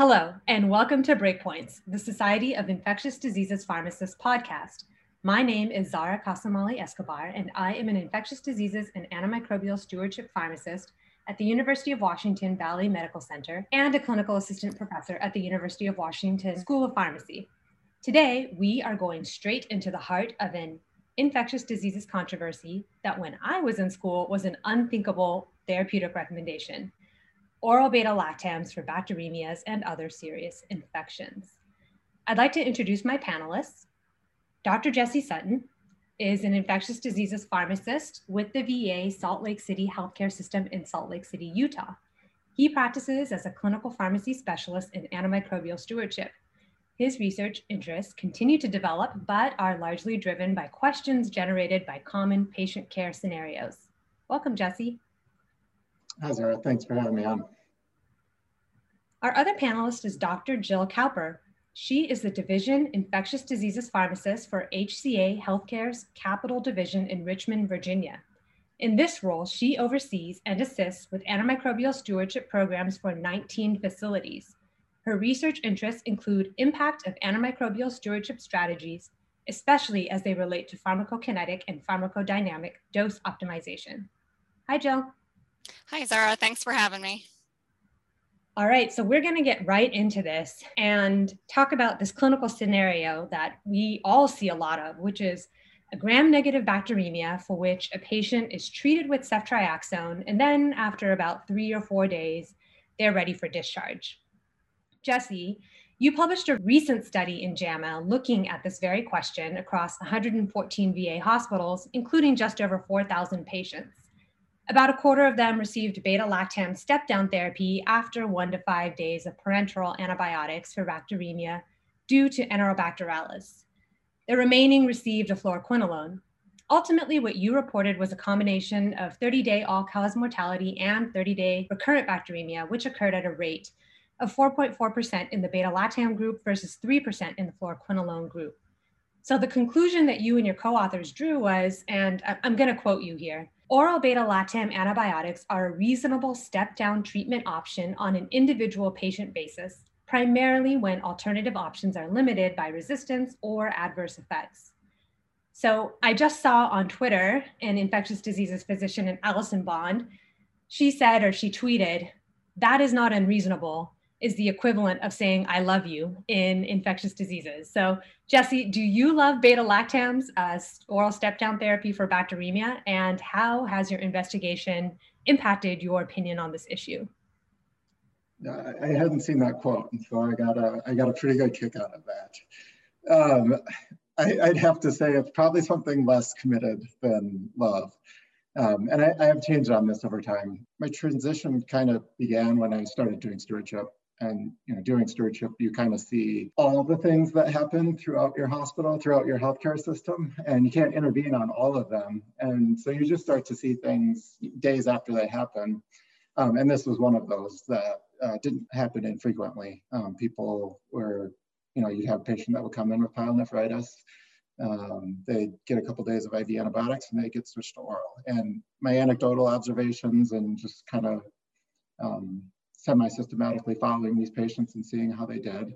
Hello, and welcome to Breakpoints, the Society of Infectious Diseases Pharmacists podcast. My name is Zahra Kassamali Escobar, and I am an infectious diseases and antimicrobial stewardship pharmacist at the University of Washington Valley Medical Center and a clinical assistant professor at the University of Washington School of Pharmacy. Today, we are going straight into the heart of an infectious diseases controversy that when I was in school was an unthinkable therapeutic recommendation oral beta lactams for bacteremias and other serious infections. I'd like to introduce my panelists. Dr. Jesse Sutton is an infectious diseases pharmacist with the VA Salt Lake City Healthcare System in Salt Lake City, Utah. He practices as a clinical pharmacy specialist in antimicrobial stewardship. His research interests continue to develop, but are largely driven by questions generated by common patient care scenarios. Welcome, Jesse. Hi, Zahra. Thanks for having me on. Our other panelist is Dr. Jill Cowper. She is the Division Infectious Diseases Pharmacist for HCA Healthcare's Capital Division in Richmond, Virginia. In this role, she oversees and assists with antimicrobial stewardship programs for 19 facilities. Her research interests include impact of antimicrobial stewardship strategies, especially as they relate to pharmacokinetic and pharmacodynamic dose optimization. Hi, Jill. Hi, Zahra. Thanks for having me. All right, so we're going to get right into this and talk about this clinical scenario that we all see a lot of, which is a gram negative bacteremia for which a patient is treated with ceftriaxone, and then after about three or four days, they're ready for discharge. Jesse, you published a recent study in JAMA looking at this very question across 114 VA hospitals, including just over 4,000 patients. About a quarter of them received beta lactam step down therapy after one to five days of parenteral antibiotics for bacteremia due to Enterobacterales. The remaining received a fluoroquinolone. Ultimately, what you reported was a combination of 30 day all cause mortality and 30 day recurrent bacteremia, which occurred at a rate of 4.4% in the beta lactam group versus 3% in the fluoroquinolone group. So the conclusion that you and your co authors drew was, and I'm going to quote you here Oral beta lactam antibiotics are a reasonable step down treatment option on an individual patient basis, primarily when alternative options are limited by resistance or adverse effects. So I just saw on Twitter an infectious diseases physician, in Allison Bond. She said, or she tweeted, that is not unreasonable is the equivalent of saying I love you in infectious diseases. So, Jesse, do you love beta lactams as oral step down therapy for bacteremia? And how has your investigation impacted your opinion on this issue? I hadn't seen that quote, so I got a I got a pretty good kick out of that. Um, I, would have to say it's probably something less committed than love. Um, and I, I, have changed on this over time. My transition kind of began when I started doing stewardship and you know doing stewardship you kind of see all the things that happen throughout your hospital throughout your healthcare system and you can't intervene on all of them. And so you just start to see things days after they happen. Um, and this was one of those that uh, didn't happen infrequently. Um, people were you know you'd have a patient that would come in with pyelonephritis. Um, they get a couple days of IV antibiotics and they get switched to oral. And my anecdotal observations and just kind of um, semi-systematically following these patients and seeing how they did,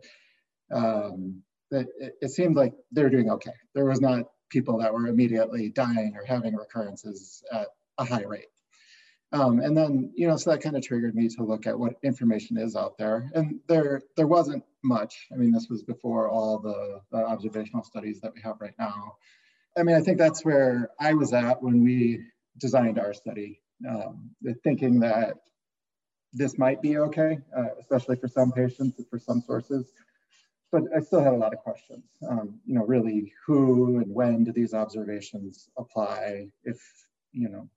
um, that it, it, seemed like they're doing okay. There was not people that were immediately dying or having recurrences at a high rate. Um, and then, you know, so that kind of triggered me to look at what information is out there. And there, there wasn't much. I mean, this was before all the, the observational studies that we have right now. I mean, I think that's where I was at when we designed our study, um, thinking that this might be okay, uh, especially for some patients and for some sources. But I still had a lot of questions. Um, you know, really, who and when do these observations apply? If you know,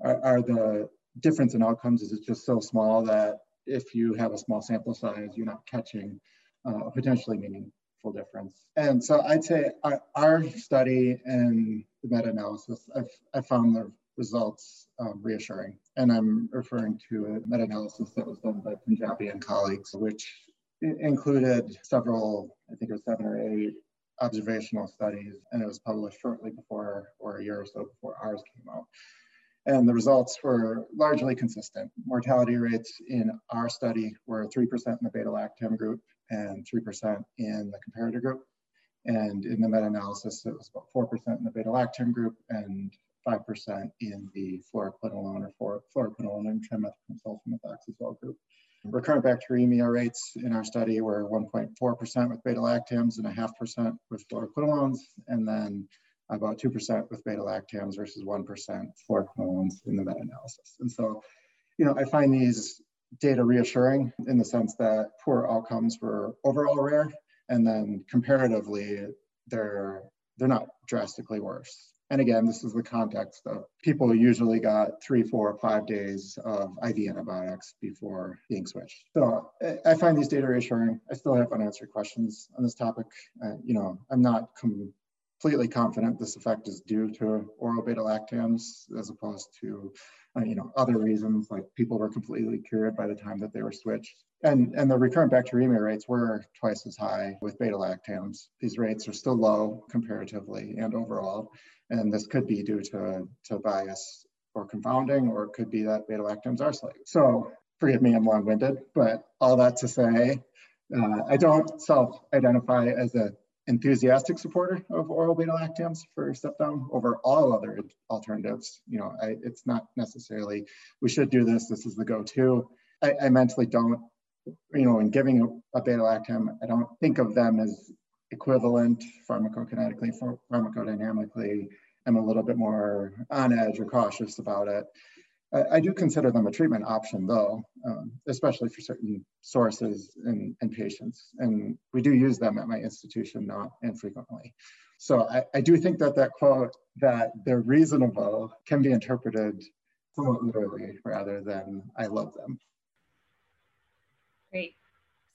are, are the difference in outcomes is it just so small that if you have a small sample size, you're not catching uh, a potentially meaningful difference. And so I'd say our, our study and the meta-analysis, I've, I found the results um, reassuring. And I'm referring to a meta-analysis that was done by Punjabi and colleagues, which included several, I think it was seven or eight observational studies, and it was published shortly before or a year or so before ours came out. And the results were largely consistent. Mortality rates in our study were 3% in the beta-lactam group and 3% in the comparator group. And in the meta-analysis, it was about 4% in the beta-lactam group and 5% in the fluoroquinolone or fluoroquinolone and trimethylsulfamethoxazole group. Mm-hmm. Recurrent bacteremia rates in our study were 1.4% with beta-lactams and a half percent with fluoroquinolones, and then about 2% with beta-lactams versus 1% fluoroquinolones in the meta-analysis. And so, you know, I find these data reassuring in the sense that poor outcomes were overall rare, and then comparatively, they're, they're not drastically worse. And again, this is the context of people usually got three, four, five days of IV antibiotics before being switched. So I find these data reassuring. I still have unanswered questions on this topic. Uh, you know, I'm not completely confident this effect is due to oral beta lactams as opposed to, uh, you know, other reasons like people were completely cured by the time that they were switched. And, and the recurrent bacteremia rates were twice as high with beta lactams. These rates are still low comparatively and overall. And this could be due to, to bias or confounding, or it could be that beta lactams are slightly. So forgive me, I'm long winded, but all that to say, uh, I don't self identify as a enthusiastic supporter of oral beta lactams for step down over all other alternatives. You know, I, it's not necessarily we should do this. This is the go-to. I, I mentally don't, you know, in giving a, a beta lactam, I don't think of them as equivalent pharmacokinetically, pharmacodynamically. I'm a little bit more on edge or cautious about it. I, do consider them a treatment option though, um, especially for certain sources and, and, patients. And we do use them at my institution not infrequently. So I, I do think that that quote that they're reasonable can be interpreted somewhat literally rather than I love them. Great.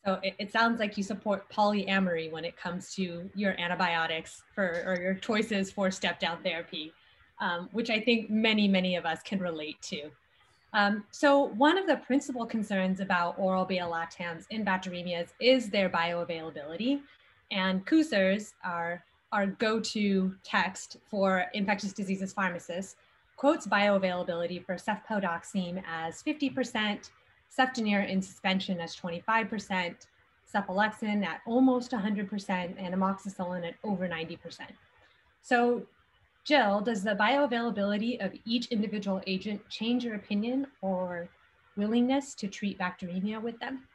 So it, it, sounds like you support polyamory when it comes to your antibiotics for or your choices for step down therapy um, which I think many, many of us can relate to. Um, so one of the principal concerns about oral beta-lactams in bacteremias is their bioavailability. And Kucers, our, our go-to text for infectious diseases pharmacists, quotes bioavailability for cefpodoxime as 50%, cefdinir in suspension as 25%, cephalexin at almost 100%, and amoxicillin at over 90%. So Jill, does the bioavailability of each individual agent change your opinion or willingness to treat bacteremia with them?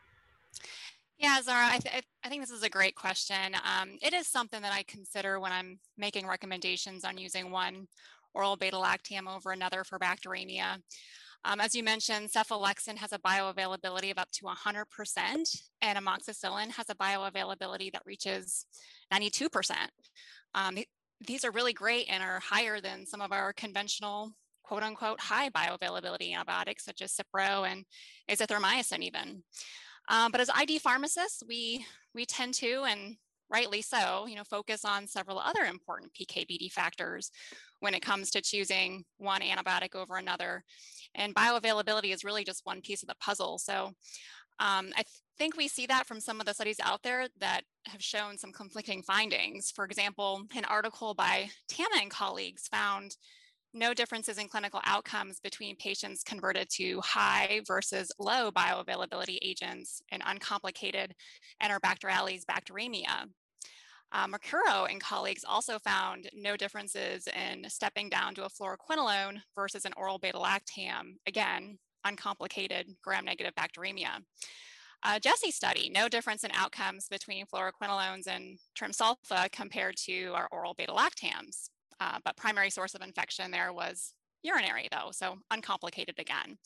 Yeah, Zahra, I, th I think this is a great question. Um, it is something that I consider when I'm making recommendations on using one oral beta-lactam over another for bacteremia. Um, as you mentioned, cephalexin has a bioavailability of up to 100%, and amoxicillin has a bioavailability that reaches 92%. Um, these are really great and are higher than some of our conventional quote unquote high bioavailability antibiotics such as Cipro and azithromycin even. Um, but as ID pharmacists, we, we tend to, and rightly so, you know, focus on several other important PKPD factors when it comes to choosing one antibiotic over another. And bioavailability is really just one piece of the puzzle. So um, I th think we see that from some of the studies out there that have shown some conflicting findings. For example, an article by Tamma and colleagues found no differences in clinical outcomes between patients converted to high versus low bioavailability agents in uncomplicated Enterobacterales bacteremia. Uh, Mercuro and colleagues also found no differences in stepping down to a fluoroquinolone versus an oral beta-lactam, again, uncomplicated gram-negative bacteremia. Uh, Jesse study, no difference in outcomes between fluoroquinolones and trimsulfa compared to our oral beta-lactams, uh, but primary source of infection there was urinary though, so uncomplicated again.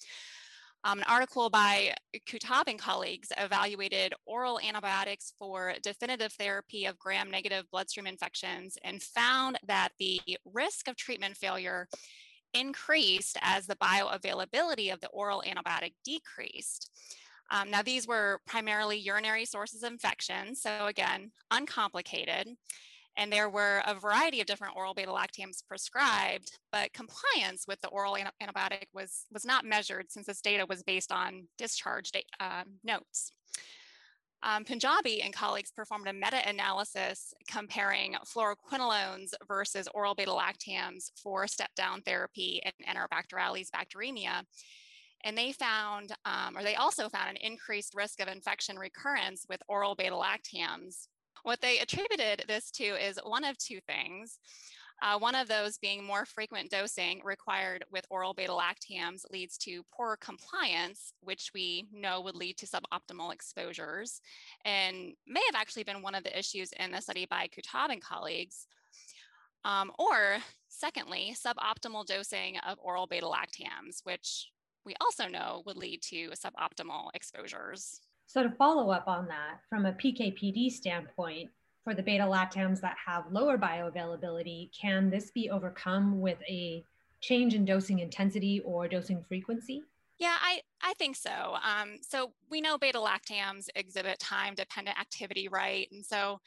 Um, an article by Kutob and colleagues evaluated oral antibiotics for definitive therapy of gram-negative bloodstream infections and found that the risk of treatment failure increased as the bioavailability of the oral antibiotic decreased. Um, now, these were primarily urinary sources of infection, so again, uncomplicated. And there were a variety of different oral beta lactams prescribed, but compliance with the oral antibiotic was, was not measured since this data was based on discharge uh, notes. Um, Punjabi and colleagues performed a meta-analysis comparing fluoroquinolones versus oral beta-lactams for step-down therapy in Enterobacterales bacteremia. And they found, um, or they also found an increased risk of infection recurrence with oral beta-lactams. What they attributed this to is one of two things. Uh, one of those being more frequent dosing required with oral beta lactams leads to poor compliance, which we know would lead to suboptimal exposures, and may have actually been one of the issues in the study by Kutob and colleagues. Um, or secondly, suboptimal dosing of oral beta lactams, which we also know would lead to suboptimal exposures. So to follow up on that, from a PKPD standpoint, for the beta lactams that have lower bioavailability, can this be overcome with a change in dosing intensity or dosing frequency? Yeah, I, I think so. Um, so we know beta lactams exhibit time dependent activity, right? And so,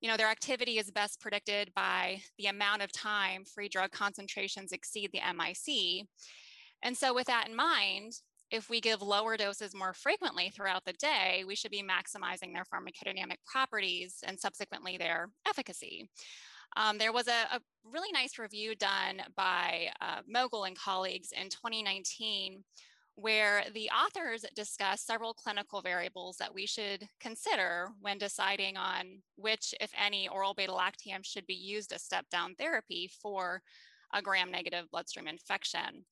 you know, their activity is best predicted by the amount of time free drug concentrations exceed the MIC. And so, with that in mind, if we give lower doses more frequently throughout the day, we should be maximizing their pharmacodynamic properties and subsequently their efficacy. Um, there was a, a, really nice review done by uh, Mogle and colleagues in 2019 where the authors discuss several clinical variables that we should consider when deciding on which, if any, oral beta lactam should be used as step down therapy for a gram negative bloodstream infection.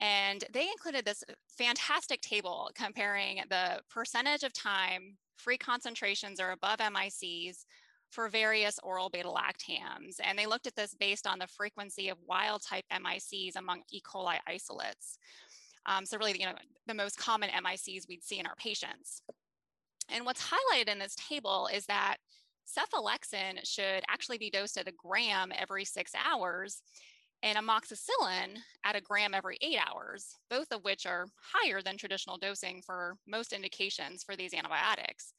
And they included this fantastic table comparing the percentage of time free concentrations are above MICs for various oral beta lactams. And they looked at this based on the frequency of wild type MICs among E. coli isolates. Um, so really, you know, the most common MICs we'd see in our patients. And what's highlighted in this table is that cephalexin should actually be dosed at a gram every six hours and amoxicillin at a gram every eight hours, both of which are higher than traditional dosing for most indications for these antibiotics.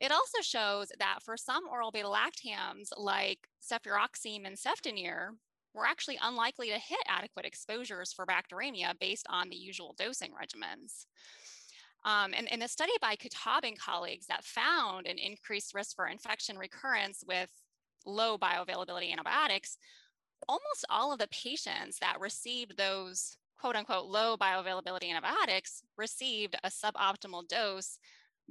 It also shows that for some oral beta lactams like cefuroxime and cefdinir, we're actually unlikely to hit adequate exposures for bacteremia based on the usual dosing regimens. Um, and in a study by Kutob and colleagues that found an increased risk for infection recurrence with low bioavailability antibiotics, almost all of the patients that received those quote unquote low bioavailability antibiotics received a suboptimal dose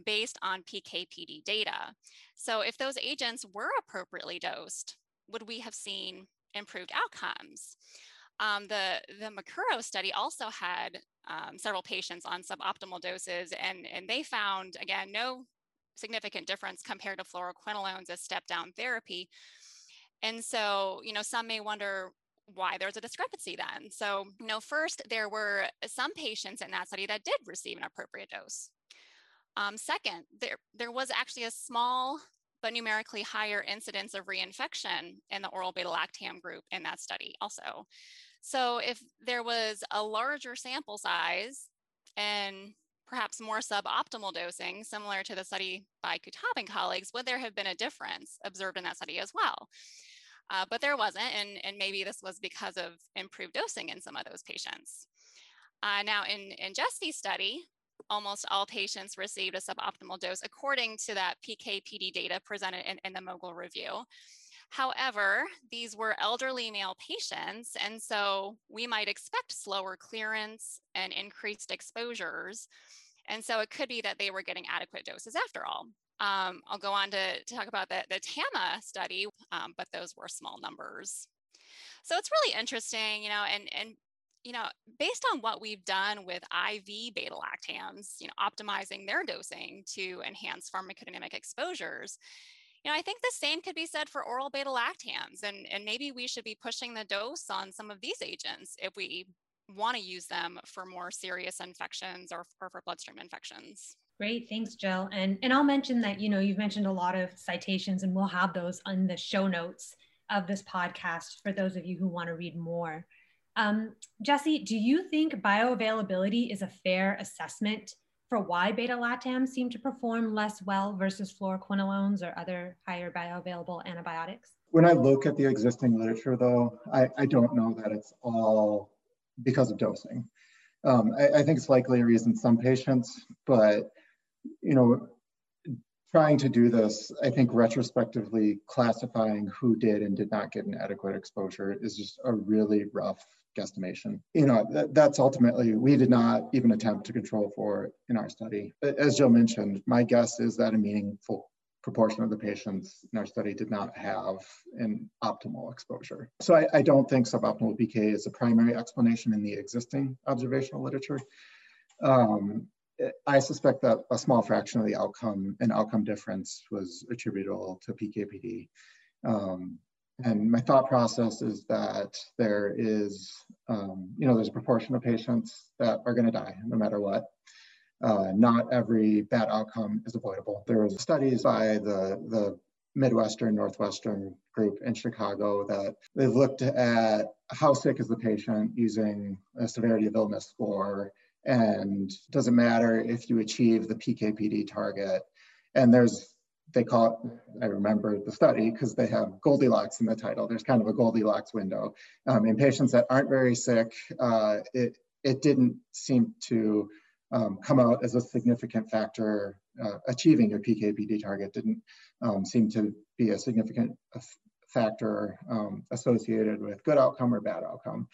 based on PKPD data. So if those agents were appropriately dosed, would we have seen improved outcomes? Um, the, the Mercuro study also had um, several patients on suboptimal doses and, and they found, again, no significant difference compared to fluoroquinolones as step down therapy, and so, you know, some may wonder why there's a discrepancy then. So, you know, first, there were some patients in that study that did receive an appropriate dose. Um, second, there, there was actually a small but numerically higher incidence of reinfection in the oral beta lactam group in that study also. So if there was a larger sample size and perhaps more suboptimal dosing, similar to the study by Kutob and colleagues, would there have been a difference observed in that study as well? Uh, but there wasn't, and, and maybe this was because of improved dosing in some of those patients. Uh, now, in, in Jesse's study, almost all patients received a suboptimal dose according to that PK-PD data presented in, in the Mogle review. However, these were elderly male patients, and so we might expect slower clearance and increased exposures. And so it could be that they were getting adequate doses after all. Um, I'll go on to, to, talk about the, the Tamma study, um, but those were small numbers. So it's really interesting, you know, and, and you know, based on what we've done with IV beta lactams, you know, optimizing their dosing to enhance pharmacodynamic exposures, you know, I think the same could be said for oral beta lactams, and, and maybe we should be pushing the dose on some of these agents if we want to use them for more serious infections or, or for bloodstream infections. Great, thanks, Jill. And and I'll mention that you know you've mentioned a lot of citations, and we'll have those on the show notes of this podcast for those of you who want to read more. Um, Jesse, do you think bioavailability is a fair assessment for why beta lactams seem to perform less well versus fluoroquinolones or other higher bioavailable antibiotics? When I look at the existing literature, though, I, I don't know that it's all because of dosing. Um, I, I, think it's likely a reason some patients, but you know, trying to do this, I think retrospectively classifying who did and did not get an adequate exposure is just a really rough guesstimation. You know, that, that's ultimately, we did not even attempt to control for in our study. As Jill mentioned, my guess is that a meaningful proportion of the patients in our study did not have an optimal exposure. So I, I don't think suboptimal PK is a primary explanation in the existing observational literature. Um, I suspect that a small fraction of the outcome and outcome difference was attributable to PKPD. Um, and my thought process is that there is, um, you know, there's a proportion of patients that are going to die no matter what. Uh, not every bad outcome is avoidable. There was studies by the, the Midwestern, Northwestern group in Chicago that they've looked at how sick is the patient using a severity of illness score and doesn't matter if you achieve the PKPD target. And there's, they call it, I remember the study because they have Goldilocks in the title. There's kind of a Goldilocks window. Um, in patients that aren't very sick, uh, it, it didn't seem to um, come out as a significant factor. Uh, achieving your PKPD target didn't um, seem to be a significant factor um, associated with good outcome or bad outcome.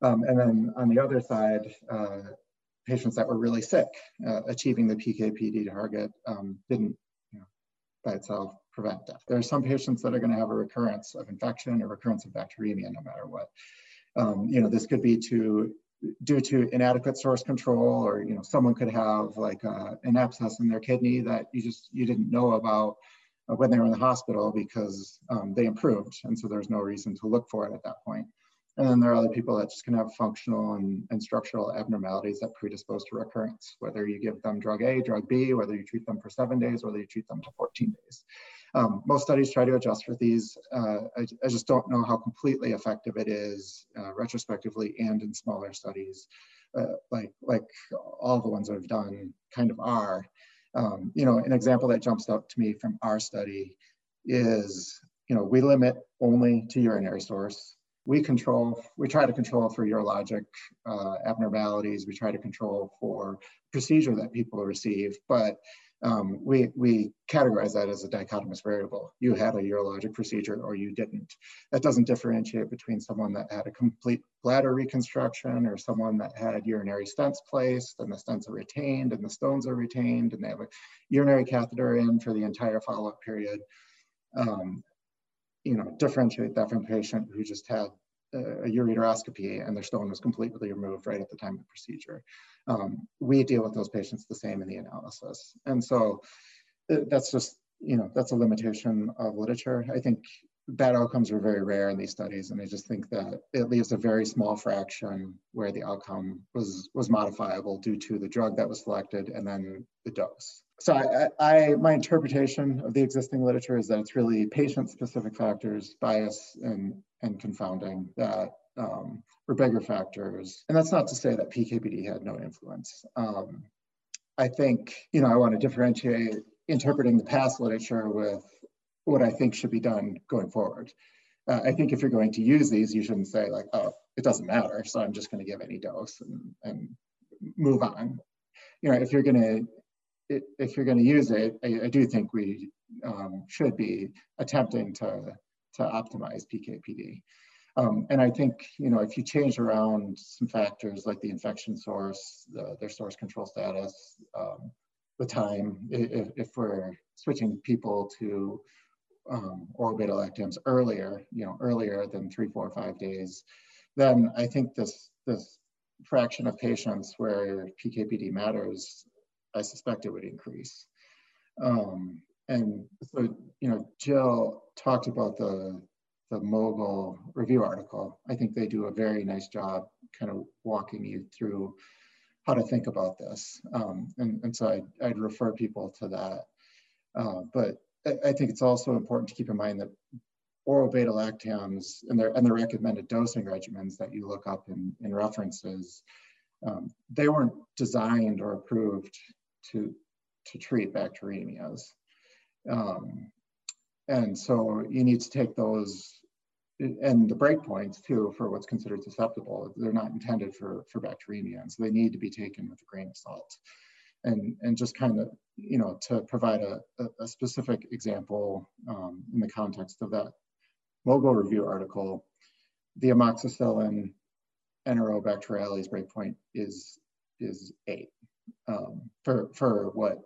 Um, and then on the other side, uh, patients that were really sick, uh, achieving the PKPD target um, didn't you know, by itself prevent death. There are some patients that are going to have a recurrence of infection or recurrence of bacteremia no matter what. Um, you know, this could be to due to inadequate source control or you know someone could have like uh, an abscess in their kidney that you just you didn't know about when they were in the hospital because um, they improved and so there's no reason to look for it at that point and then there are other people that just can have functional and, and structural abnormalities that predispose to recurrence, whether you give them drug A, drug B, whether you treat them for seven days, whether you treat them for 14 days. Um, most studies try to adjust for these. Uh, I, I, just don't know how completely effective it is uh, retrospectively and in smaller studies, uh, like, like all the ones I've done kind of are. Um, you know, an example that jumps up to me from our study is, you know, we limit only to urinary source we control, we try to control for urologic uh, abnormalities. We try to control for procedure that people receive, but um, we, we categorize that as a dichotomous variable. You had a urologic procedure or you didn't. That doesn't differentiate between someone that had a complete bladder reconstruction or someone that had urinary stents placed and the stents are retained and the stones are retained and they have a urinary catheter in for the entire follow-up period. Um, you know, differentiate that from a patient who just had a ureteroscopy and their stone was completely removed right at the time of procedure. Um, we deal with those patients the same in the analysis. And so uh, that's just, you know, that's a limitation of literature. I think bad outcomes were very rare in these studies. And I just think that it leaves a very small fraction where the outcome was, was modifiable due to the drug that was selected and then the dose so I, I, my interpretation of the existing literature is that it's really patient-specific factors, bias and and confounding that um, were bigger factors. And that's not to say that PKPD had no influence. Um, I think you know I want to differentiate interpreting the past literature with what I think should be done going forward. Uh, I think if you're going to use these, you shouldn't say like, oh, it doesn't matter, so I'm just going to give any dose and, and move on. You know, if you're going to if you're going to use it, I, I do think we um, should be attempting to, to optimize PKPD. Um, and I think, you know, if you change around some factors like the infection source, the, their source control status, um, the time, if, if, we're switching people to um, oral beta lactams earlier, you know, earlier than three, four, five days, then I think this, this fraction of patients where PKPD matters I suspect it would increase. Um, and so, you know, Jill talked about the the Mogle review article. I think they do a very nice job kind of walking you through how to think about this. Um, and, and so I'd, I'd, refer people to that. Uh, but I, think it's also important to keep in mind that oral beta lactams and their, and the recommended dosing regimens that you look up in, in references, um, they weren't designed or approved to, to treat bacteremias. Um, and so you need to take those and the breakpoints too for what's considered susceptible. They're not intended for, for bacteremia, and so they need to be taken with a grain of salt. And, and just kind of you know, to provide a, a, specific example um, in the context of that Mogle review article, the amoxicillin Enterobacterales breakpoint is is eight um, for for what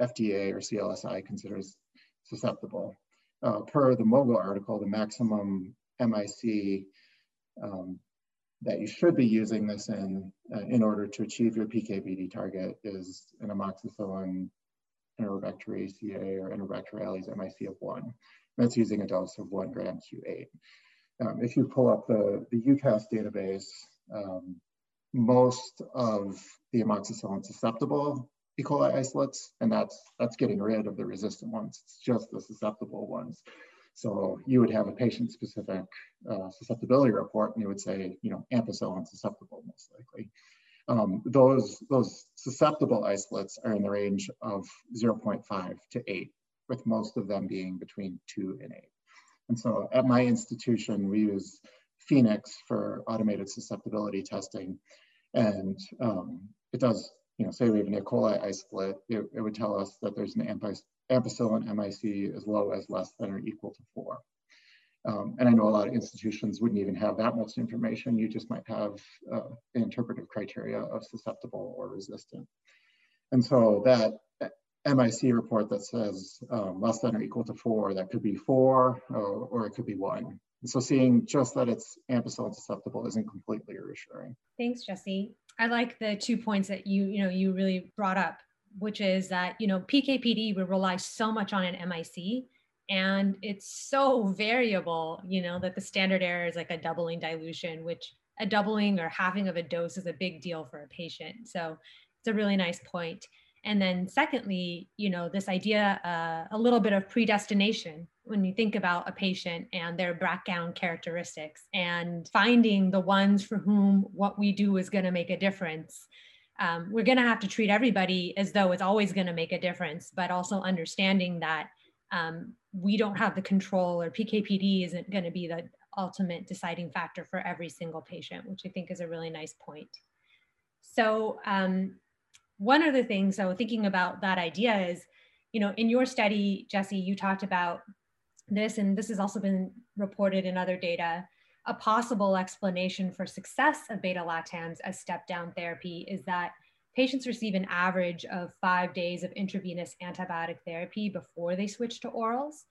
FDA or CLSI considers susceptible. Uh, per the Mogle article, the maximum MIC um, that you should be using this in uh, in order to achieve your PKPD target is an amoxicillin Enterobacteriaceae or Enterobacterales MIC of one. That's using a dose of one gram Q8. Um, if you pull up the, the EUCAST database, um, most of the amoxicillin susceptible E. coli isolates, and that's, that's getting rid of the resistant ones. It's just the susceptible ones. So you would have a patient-specific uh, susceptibility report, and you would say, you know, ampicillin susceptible most likely. Um, those, those susceptible isolates are in the range of 0.5 to 8, with most of them being between 2 and 8. And so at my institution, we use Phoenix for automated susceptibility testing. And um, it does, you know, say we have an E. coli isolate, it, it would tell us that there's an ampicillin MIC as low as less than or equal to four. Um, and I know a lot of institutions wouldn't even have that much information. You just might have uh, an interpretive criteria of susceptible or resistant. And so that MIC report that says um, less than or equal to four, that could be four or, or it could be one. And so seeing just that it's ampicillin susceptible isn't completely reassuring. Thanks, Jesse. I like the two points that you, you know, you really brought up, which is that, you know, PKPD would rely so much on an MIC and it's so variable you know that the standard error is like a doubling dilution which a doubling or halving of a dose is a big deal for a patient. So it's a really nice point. And then secondly you know this idea uh, a little bit of predestination when you think about a patient and their background characteristics and finding the ones for whom what we do is going to make a difference. Um, we're going to have to treat everybody as though it's always going to make a difference but also understanding that um, we don't have the control or PKPD isn't going to be the ultimate deciding factor for every single patient, which I think is a really nice point. So um, one of the things, so thinking about that idea is, you know, in your study, Jesse, you talked about this, and this has also been reported in other data, a possible explanation for success of beta-lactams as step-down therapy is that Patients receive an average of five days of intravenous antibiotic therapy before they switch to orals,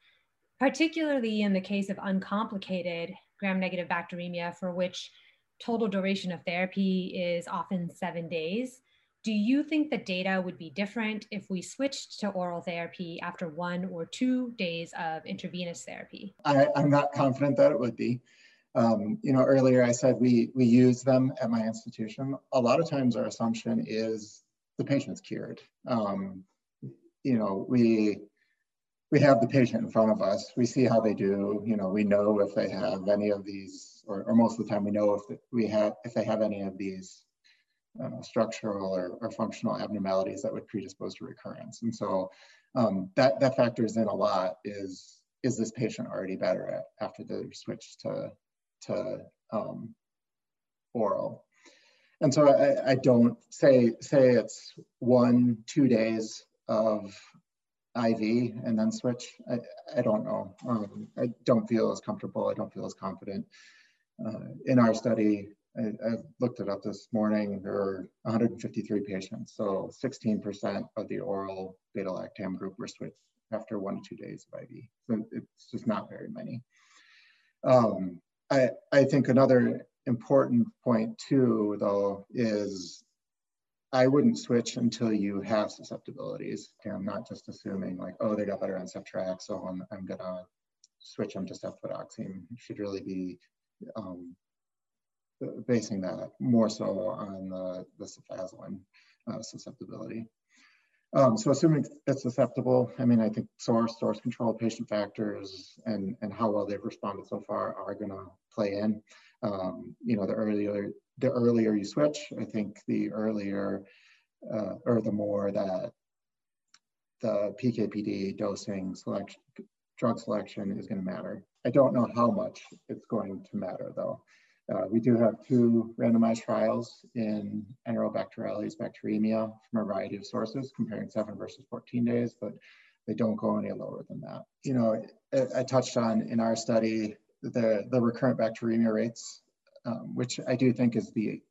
particularly in the case of uncomplicated gram-negative bacteremia for which total duration of therapy is often seven days. Do you think the data would be different if we switched to oral therapy after one or two days of intravenous therapy? I, am not confident that it would be. Um, you know, earlier I said we, we use them at my institution. A lot of times our assumption is the patient's cured. Um, you know, we, we have the patient in front of us. We see how they do. You know, we know if they have any of these, or, or most of the time we know if we have if they have any of these uh, structural or, or, functional abnormalities that would predispose to recurrence. And so um, that that factors in a lot. Is is this patient already better after the switch to to um, oral. And so I, I, don't say say it's one, two days of IV and then switch. I, I don't know. Um, I don't feel as comfortable. I don't feel as confident. Uh, in our study, I, I, looked it up this morning, there were 153 patients. So 16% of the oral beta-lactam group were switched after one to two days of IV. So it's just not very many. Um, I, I think another important point too, though, is I wouldn't switch until you have susceptibilities. Okay, I'm not just assuming like, oh, they got better on ceftriaxone, I'm, I'm gonna switch them to cefpodoxime. You should really be um, basing that more so on the, the cefazolin uh, susceptibility. Um, so assuming it's susceptible, I mean, I think source, source control, patient factors, and, and how well they've responded so far are gonna play in. Um, you know, the earlier, the earlier you switch, I think the earlier uh, or the more that the PKPD dosing selection, drug selection is gonna matter. I don't know how much it's going to matter though. Uh, we do have two randomized trials in Enterobacterales bacteremia from a variety of sources, comparing seven versus 14 days, but they don't go any lower than that. You know, I, I touched on in our study the, the recurrent bacteremia rates, um, which I do think is the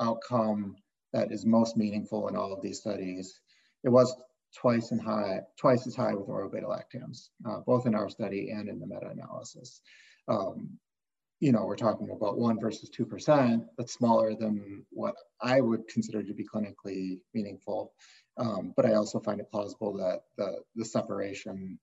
outcome that is most meaningful in all of these studies. It was twice and high, twice as high with oral beta lactams, uh, both in our study and in the meta-analysis. Um, you know, we're talking about one versus 2%, that's smaller than what I would consider to be clinically meaningful. Um, but I also find it plausible that the, the separation,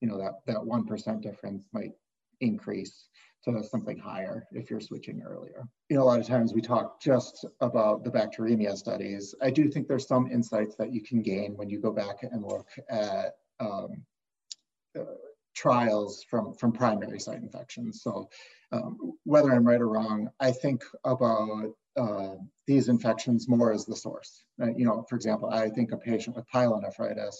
you know, that, that 1% difference might increase to something higher if you're switching earlier. You know, a lot of times we talk just about the bacteremia studies. I do think there's some insights that you can gain when you go back and look at um, uh, trials from, from primary site infections. So um, whether I'm right or wrong, I think about uh, these infections more as the source. Uh, you know, for example, I think a patient with pyelonephritis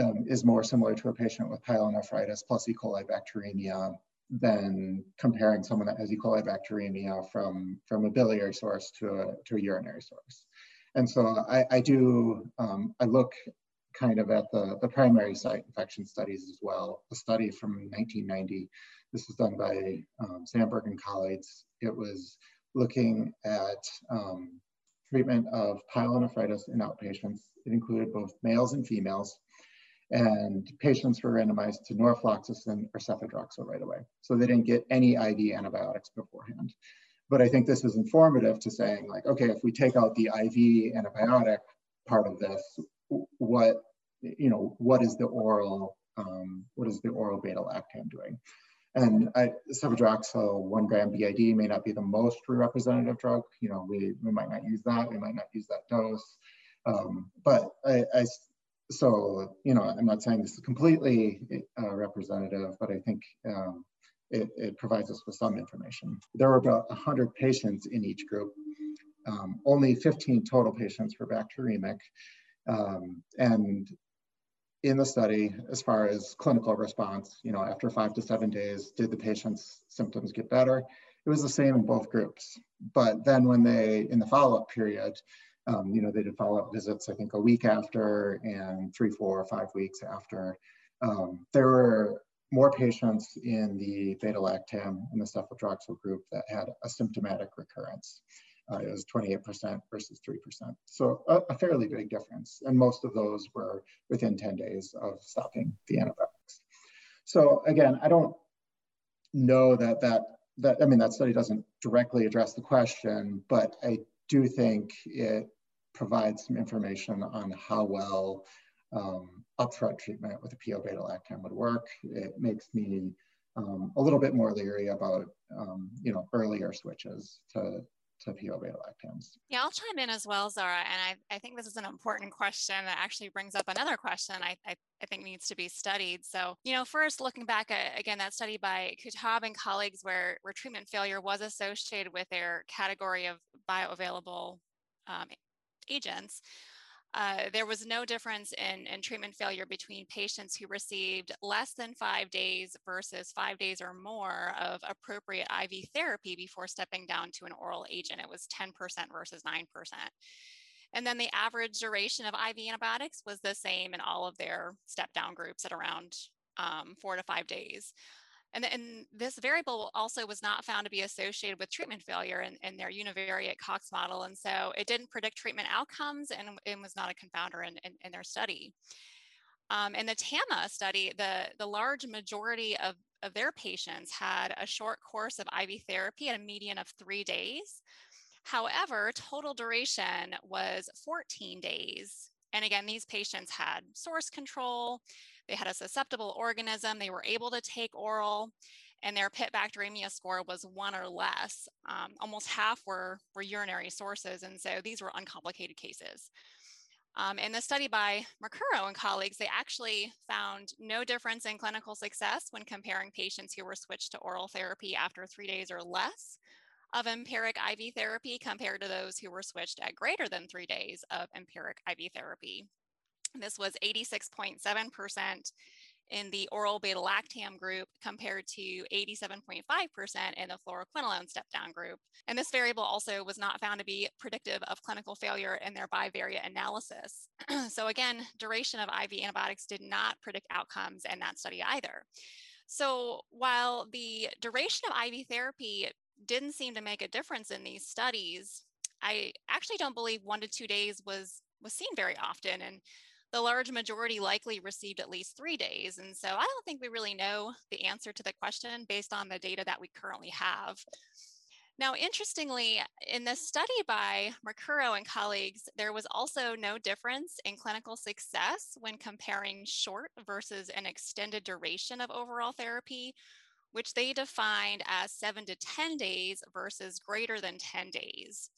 um, is more similar to a patient with pyelonephritis plus E. coli bacteremia than comparing someone that has E. coli bacteremia from, from a biliary source to a, to a urinary source. And so I, I do, um, I look kind of at the, the primary site infection studies as well. A study from 1990, this was done by um, Sandberg and colleagues. It was looking at um, treatment of pyelonephritis in outpatients. It included both males and females and patients were randomized to norfloxacin or cefadroxil right away. So they didn't get any IV antibiotics beforehand. But I think this is informative to saying like, okay, if we take out the IV antibiotic part of this, what, you know, what is the oral, um, what is the oral beta lactam doing? And I, cefadroxil, one gram BID may not be the most representative drug. You know, we, we might not use that, we might not use that dose. Um, but I, I, so, you know, I'm not saying this is completely uh, representative, but I think um, it, it, provides us with some information. There were about 100 patients in each group. Um, only 15 total patients were bacteremic. Um, and in the study, as far as clinical response, you know, after five to seven days, did the patient's symptoms get better? It was the same in both groups. But then when they, in the follow-up period, um, you know, they did follow-up visits, I think a week after and three, four, or five weeks after. Um, there were more patients in the beta-lactam and the cefadroxil group that had a symptomatic recurrence. Uh, it was 28% versus 3%. So a, a, fairly big difference. And most of those were within 10 days of stopping the antibiotics. So again, I don't know that that, that I mean, that study doesn't directly address the question, but I do think it provides some information on how well um, upfront treatment with a PO beta lactam would work. It makes me um, a little bit more leery about um, you know earlier switches to to PO beta lactams. Yeah, I'll chime in as well, Zahra. And I, I think this is an important question that actually brings up another question I, I, I think needs to be studied. So, you know, first looking back at, again, that study by Kutob and colleagues where, where treatment failure was associated with their category of bioavailable um, agents, uh, there was no difference in, in treatment failure between patients who received less than five days versus five days or more of appropriate IV therapy before stepping down to an oral agent. It was 10% versus 9%. And then the average duration of IV antibiotics was the same in all of their step down groups at around um, four to five days. And, and this variable also was not found to be associated with treatment failure in, in their univariate Cox model. And so it didn't predict treatment outcomes and, and was not a confounder in, in, in their study. Um, in the Tamma study, the, the large majority of, of their patients had a short course of IV therapy at a median of three days. However, total duration was 14 days. And again, these patients had source control, they had a susceptible organism. They were able to take oral and their Pitt bacteremia score was one or less. Um, almost half were, were urinary sources. And so these were uncomplicated cases. Um, in the study by Mercuro and colleagues, they actually found no difference in clinical success when comparing patients who were switched to oral therapy after three days or less of empiric IV therapy compared to those who were switched at greater than three days of empiric IV therapy. This was 86.7% in the oral beta-lactam group compared to 87.5% in the fluoroquinolone step-down group. And this variable also was not found to be predictive of clinical failure in their bivariate analysis. so again, duration of IV antibiotics did not predict outcomes in that study either. So while the duration of IV therapy didn't seem to make a difference in these studies, I actually don't believe one to two days was was seen very often. And the large majority likely received at least three days. And so I don't think we really know the answer to the question based on the data that we currently have. Now, interestingly, in this study by Mercuro and colleagues, there was also no difference in clinical success when comparing short versus an extended duration of overall therapy, which they defined as seven to 10 days versus greater than 10 days.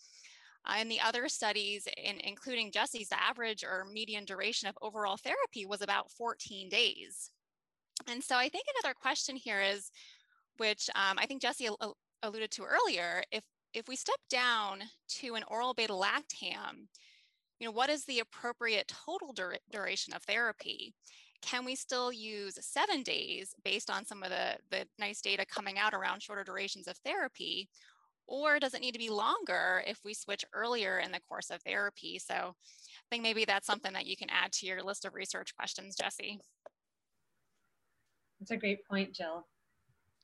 Uh, in the other studies, in, including Jesse's, the average or median duration of overall therapy was about 14 days. And so I think another question here is, which um, I think Jesse al alluded to earlier, if, if we step down to an oral beta-lactam, you know, what is the appropriate total dur duration of therapy? Can we still use seven days based on some of the, the nice data coming out around shorter durations of therapy? Or does it need to be longer if we switch earlier in the course of therapy? So I think maybe that's something that you can add to your list of research questions, Jesse. That's a great point, Jill.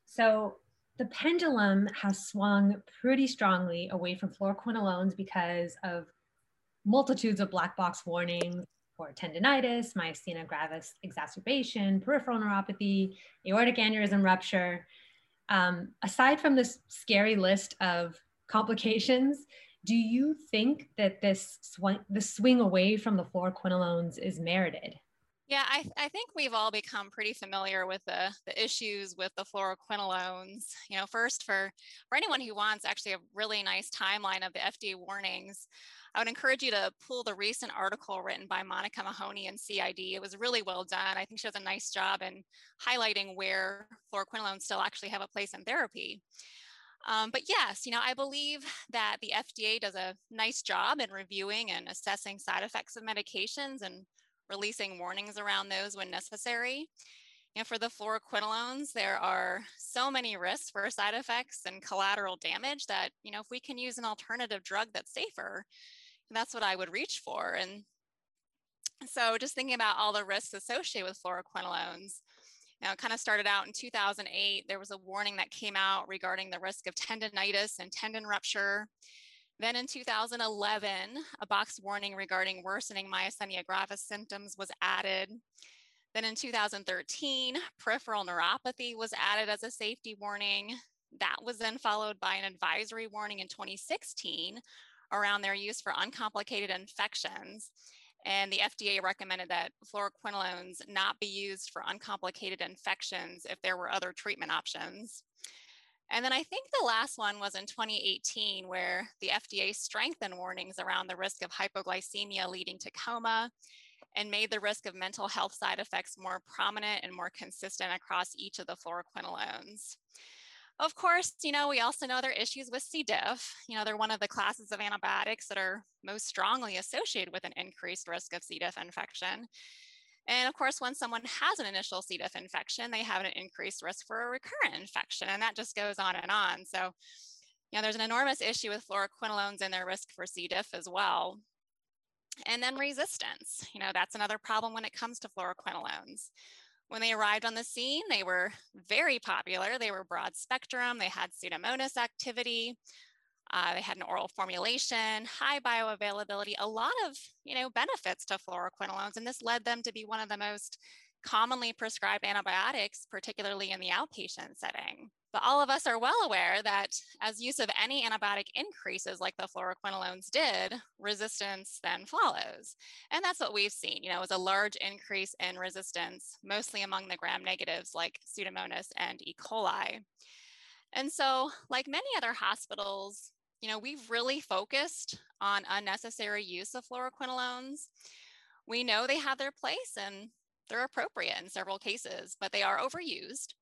So the pendulum has swung pretty strongly away from fluoroquinolones because of multitudes of black box warnings for tendonitis, myasthenia gravis exacerbation, peripheral neuropathy, aortic aneurysm rupture. Um, aside from this scary list of complications, do you think that this swing, the swing away from the fluoroquinolones is merited? Yeah, I, I think we've all become pretty familiar with the, the issues with the fluoroquinolones. You know, first for, for anyone who wants actually a really nice timeline of the FDA warnings, I would encourage you to pull the recent article written by Monica Mahoney in CID. It was really well done. I think she does a nice job in highlighting where fluoroquinolones still actually have a place in therapy. Um, but yes, you know, I believe that the FDA does a nice job in reviewing and assessing side effects of medications and releasing warnings around those when necessary. Know, for the fluoroquinolones, there are so many risks for side effects and collateral damage that, you know, if we can use an alternative drug that's safer, that's what I would reach for. And so just thinking about all the risks associated with fluoroquinolones, now, it kind of started out in 2008. There was a warning that came out regarding the risk of tendonitis and tendon rupture. Then in 2011, a box warning regarding worsening myasthenia gravis symptoms was added. Then in 2013, peripheral neuropathy was added as a safety warning. That was then followed by an advisory warning in 2016 around their use for uncomplicated infections. And the FDA recommended that fluoroquinolones not be used for uncomplicated infections if there were other treatment options. And then I think the last one was in 2018, where the FDA strengthened warnings around the risk of hypoglycemia leading to coma and made the risk of mental health side effects more prominent and more consistent across each of the fluoroquinolones. Of course, you know, we also know there are issues with C. diff. You know, they're one of the classes of antibiotics that are most strongly associated with an increased risk of C. diff infection. And of course, when someone has an initial C. diff infection, they have an increased risk for a recurrent infection, and that just goes on and on. So, you know, there's an enormous issue with fluoroquinolones and their risk for C. diff as well. And then resistance, you know, that's another problem when it comes to fluoroquinolones. When they arrived on the scene, they were very popular. They were broad spectrum. They had Pseudomonas activity. Uh, they had an oral formulation, high bioavailability, a lot of you know benefits to fluoroquinolones, and this led them to be one of the most commonly prescribed antibiotics, particularly in the outpatient setting. But all of us are well aware that as use of any antibiotic increases like the fluoroquinolones did, resistance then follows. And that's what we've seen, you know, is a large increase in resistance, mostly among the gram negatives like Pseudomonas and E. coli. And so like many other hospitals, you know, we've really focused on unnecessary use of fluoroquinolones. We know they have their place and they're appropriate in several cases, but they are overused.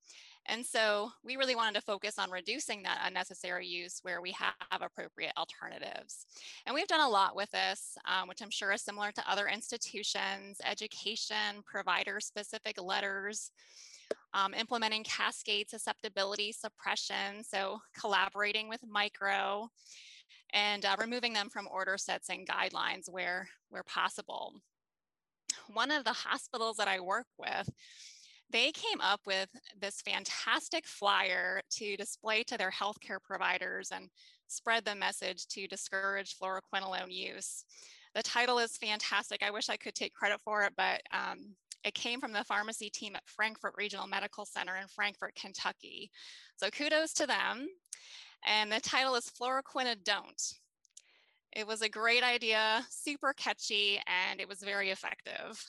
And so we really wanted to focus on reducing that unnecessary use where we have appropriate alternatives. And we've done a lot with this, um, which I'm sure is similar to other institutions, education, provider specific letters, um, implementing cascade susceptibility suppression, so collaborating with micro, and uh, removing them from order sets and guidelines where, where possible. One of the hospitals that I work with, they came up with this fantastic flyer to display to their healthcare providers and spread the message to discourage fluoroquinolone use. The title is fantastic. I wish I could take credit for it, but um, it came from the pharmacy team at Frankfort Regional Medical Center in Frankfort, Kentucky. So kudos to them. And the title is Fluoroquina Don't. It was a great idea, super catchy, and it was very effective.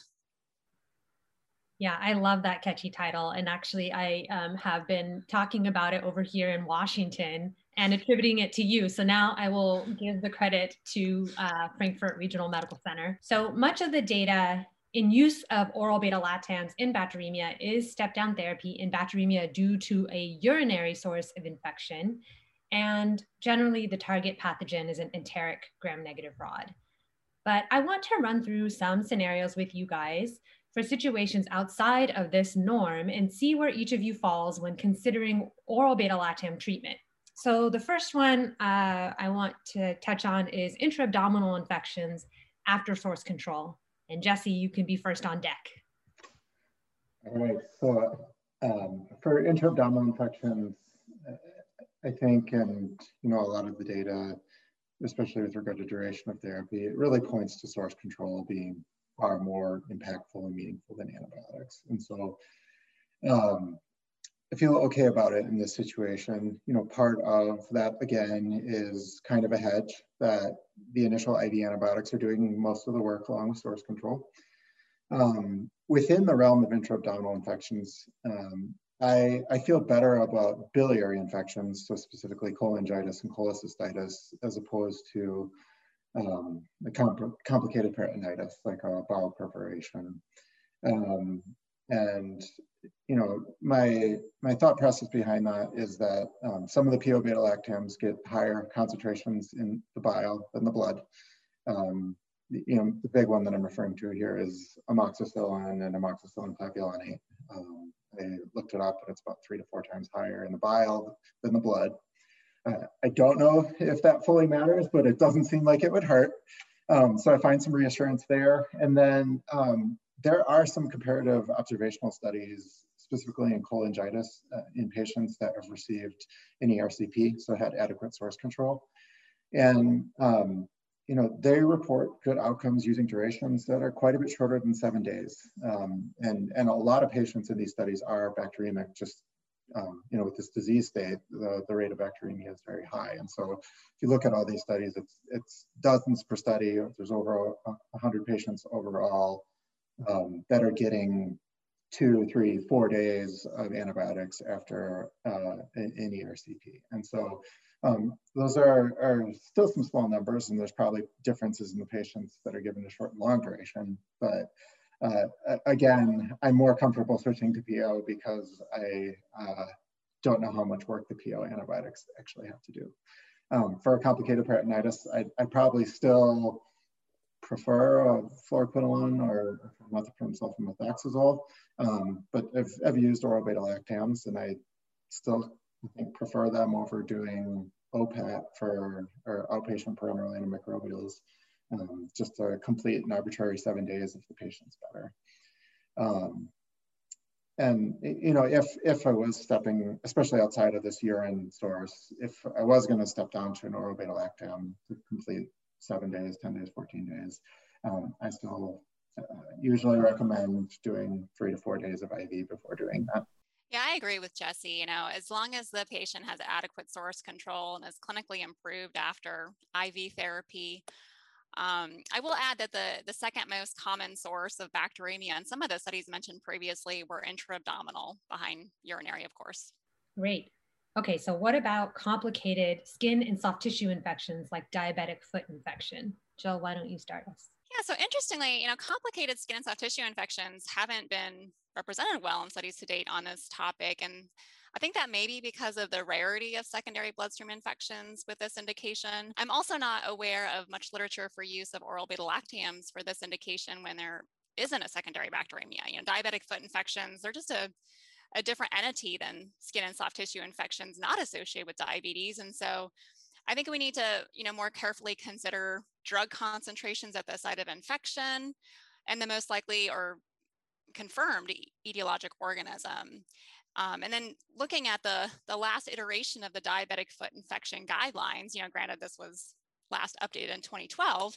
Yeah, I love that catchy title. And actually, I um, have been talking about it over here in Washington and attributing it to you. So now I will give the credit to uh, Frankfort Regional Medical Center. So much of the data in use of oral beta lactams in bacteremia is step down therapy in bacteremia due to a urinary source of infection. And generally, the target pathogen is an enteric gram negative rod. But I want to run through some scenarios with you guys for situations outside of this norm and see where each of you falls when considering oral beta lactam treatment. So the first one uh, I want to touch on is intra-abdominal infections after source control. And Jesse, you can be first on deck. All right, so um, for intra-abdominal infections, I think, and you know, a lot of the data, especially with regard to duration of therapy, it really points to source control being far more impactful and meaningful than antibiotics. And so um, I feel okay about it in this situation. You know, part of that again is kind of a hedge that the initial IV antibiotics are doing most of the work along with source control. Um, within the realm of intra-abdominal infections, um, I, I feel better about biliary infections, so specifically cholangitis and cholecystitis, as opposed to um, a compl complicated peritonitis like a bowel perforation. Um, and you know, my my thought process behind that is that um, some of the PO beta lactams get higher concentrations in the bile than the blood. Um, you know, the big one that I'm referring to here is amoxicillin and amoxicillin clavulanate. Um, I looked it up, and it's about three to four times higher in the bile than the blood. Uh, I don't know if that fully matters, but it doesn't seem like it would hurt. Um, so I find some reassurance there. And then um, there are some comparative observational studies, specifically in cholangitis uh, in patients that have received an ERCP, so had adequate source control. And um, you know, they report good outcomes using durations that are quite a bit shorter than seven days. Um, and, and a lot of patients in these studies are bacteremic, just, um, you know, with this disease state, the, the rate of bacteremia is very high. And so if you look at all these studies, it's, it's dozens per study. There's over 100 patients overall um, that are getting two, three, four days of antibiotics after uh, an ERCP. And so um, those are, are still some small numbers and there's probably differences in the patients that are given a short and long duration. But uh, again, I'm more comfortable switching to PO because I uh, don't know how much work the PO antibiotics actually have to do. Um, for a complicated peritonitis, I, I probably still prefer a fluoroquinolone or trimethoprim sulfamethoxazole, um, but I've, I've used oral beta lactams and I still I prefer them over doing OPAT for or outpatient parenteral antimicrobials, um, just a complete and arbitrary seven days if the patient's better. Um, and you know, if if I was stepping, especially outside of this urine source, if I was going to step down to an oral beta lactam to complete seven days, 10 days, 14 days. Um, I still uh, usually recommend doing three to four days of IV before doing that. Yeah, I agree with Jesse. You know, as long as the patient has adequate source control and is clinically improved after IV therapy, um, I will add that the, the second most common source of bacteremia and some of the studies mentioned previously were intra-abdominal behind urinary, of course. Great. Okay, so what about complicated skin and soft tissue infections like diabetic foot infection? Jill, why don't you start us? Yeah, so interestingly, you know, complicated skin and soft tissue infections haven't been represented well in studies to date on this topic. And I think that may be because of the rarity of secondary bloodstream infections with this indication. I'm also not aware of much literature for use of oral beta lactams for this indication when there isn't a secondary bacteremia. You know, diabetic foot infections, they're just a, a different entity than skin and soft tissue infections not associated with diabetes. And so I think we need to, you know, more carefully consider drug concentrations at the site of infection and the most likely or confirmed etiologic organism. Um, and then looking at the, the last iteration of the diabetic foot infection guidelines, you know, granted this was last updated in 2012,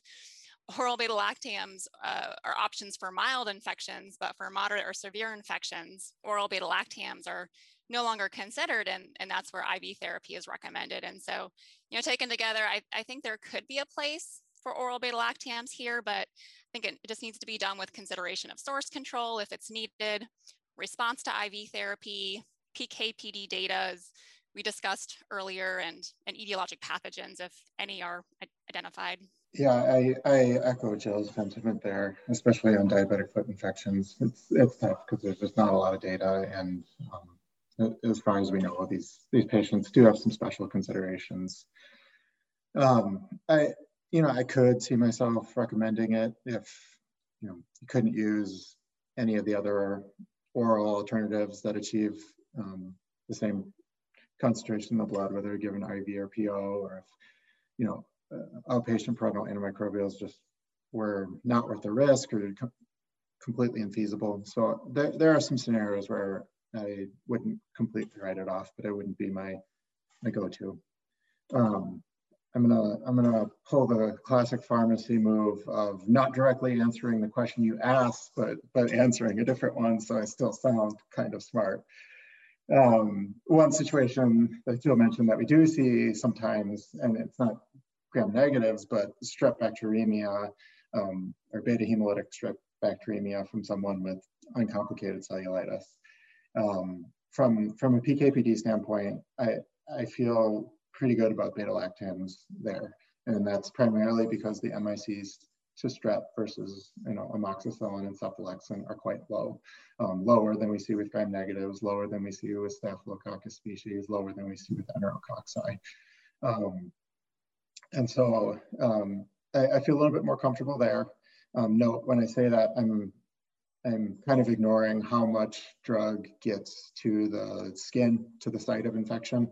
oral beta lactams uh, are options for mild infections, but for moderate or severe infections, oral beta lactams are no longer considered and, and that's where IV therapy is recommended. And so, you know, taken together, I, I think there could be a place for oral beta lactams here, but think it just needs to be done with consideration of source control if it's needed, response to IV therapy, PK/PD data as we discussed earlier, and, and etiologic pathogens if any are identified. Yeah, I, I echo Jill's sentiment there, especially on diabetic foot infections. It's it's tough because there's just not a lot of data, and um, as far as we know, these these patients do have some special considerations. Um, I you know, I could see myself recommending it if, you know, you couldn't use any of the other oral alternatives that achieve um, the same concentration in the blood, whether given IV or PO, or if, you know, uh, outpatient parenteral antimicrobials just were not worth the risk or com completely infeasible. So there, there are some scenarios where I wouldn't completely write it off, but it wouldn't be my, my go-to. Um, I'm gonna I'm gonna pull the classic pharmacy move of not directly answering the question you asked, but but answering a different one, so I still sound kind of smart. Um, one situation that Jill mentioned that we do see sometimes, and it's not gram negatives, but strep bacteremia um, or beta hemolytic strep bacteremia from someone with uncomplicated cellulitis. Um, from from a PKPD standpoint, I I feel pretty good about beta lactams there. And that's primarily because the MICs to strep versus you know amoxicillin and cephalexin are quite low, um, lower than we see with gram negatives, lower than we see with staphylococcus species, lower than we see with enterococci. Um, and so um, I, I, feel a little bit more comfortable there. Um, note when I say that I'm I'm kind of ignoring how much drug gets to the skin, to the site of infection.